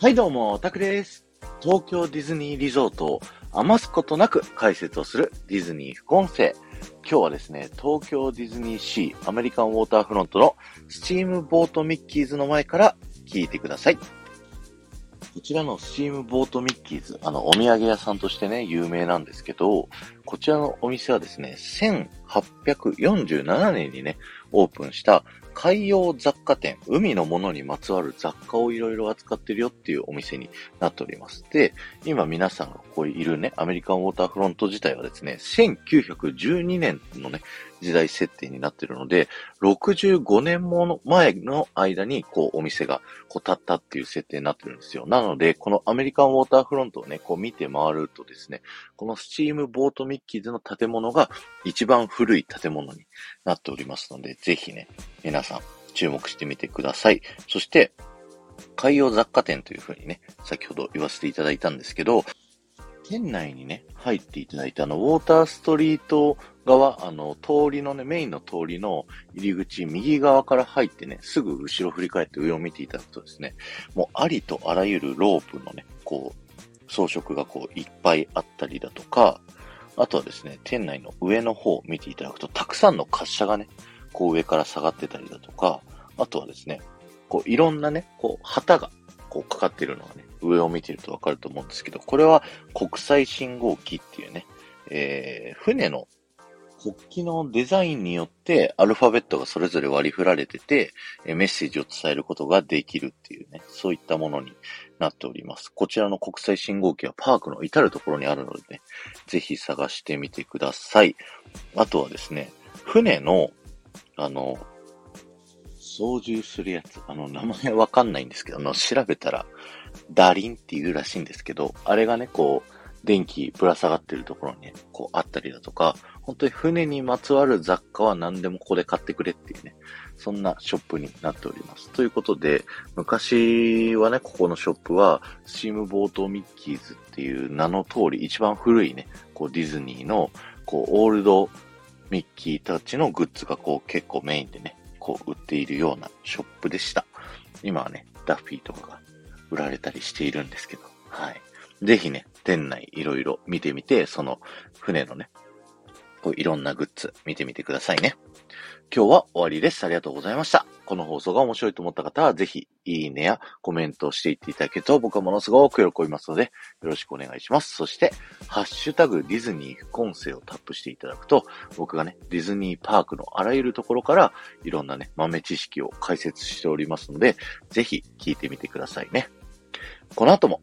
はいどうも、タクです。東京ディズニーリゾートを余すことなく解説をするディズニー副音声。今日はですね、東京ディズニーシーアメリカンウォーターフロントのスチームボートミッキーズの前から聞いてください。こちらのスチームボートミッキーズ、あの、お土産屋さんとしてね、有名なんですけど、こちらのお店はですね、1847年にね、オープンした海洋雑貨店、海のものにまつわる雑貨をいろいろ扱ってるよっていうお店になっております。で、今皆さんがここにいるね、アメリカンウォーターフロント自体はですね、1912年のね、時代設定になってるので、65年もの前の間に、こう、お店が、こう、立ったっていう設定になってるんですよ。なので、このアメリカンウォーターフロントをね、こう見て回るとですね、このスチームボートミッキーズの建物が一番古い建物になっておりますので、ぜひね、皆さん注目してみてください。そして、海洋雑貨店というふうにね、先ほど言わせていただいたんですけど、店内にね、入っていただいたあの、ウォーターストリート側、あの、通りのね、メインの通りの入り口、右側から入ってね、すぐ後ろ振り返って上を見ていただくとですね、もうありとあらゆるロープのね、こう、装飾がこう、いっぱいあったりだとか、あとはですね、店内の上の方を見ていただくと、たくさんの滑車がね、こう上から下がってたりだとか、あとはですね、こういろんなね、こう旗がこうかかってるのがね、上を見てるとわかると思うんですけど、これは国際信号機っていうね、えー、船の国旗のデザインによってアルファベットがそれぞれ割り振られてて、メッセージを伝えることができるっていうね、そういったものになっております。こちらの国際信号機はパークの至るところにあるのでね、ぜひ探してみてください。あとはですね、船の、あの、操縦するやつ、あの、名前わかんないんですけど、あの、調べたら、ダリンっていうらしいんですけど、あれがね、こう、電気ぶら下がってるところにね、こうあったりだとか、本当に船にまつわる雑貨は何でもここで買ってくれっていうね、そんなショップになっております。ということで、昔はね、ここのショップは、スチームボートミッキーズっていう名の通り、一番古いね、こうディズニーの、こう、オールドミッキーたちのグッズがこう結構メインでね、こう売っているようなショップでした。今はね、ダッフィーとかが売られたりしているんですけど、はい。ぜひね、店内いろいろ見てみて、その船のね、こういろんなグッズ見てみてくださいね。今日は終わりです。ありがとうございました。この放送が面白いと思った方は、ぜひ、いいねやコメントをしていっていただけると、僕はものすごく喜びますので、よろしくお願いします。そして、ハッシュタグディズニー副音声をタップしていただくと、僕がね、ディズニーパークのあらゆるところから、いろんなね、豆知識を解説しておりますので、ぜひ聞いてみてくださいね。この後も、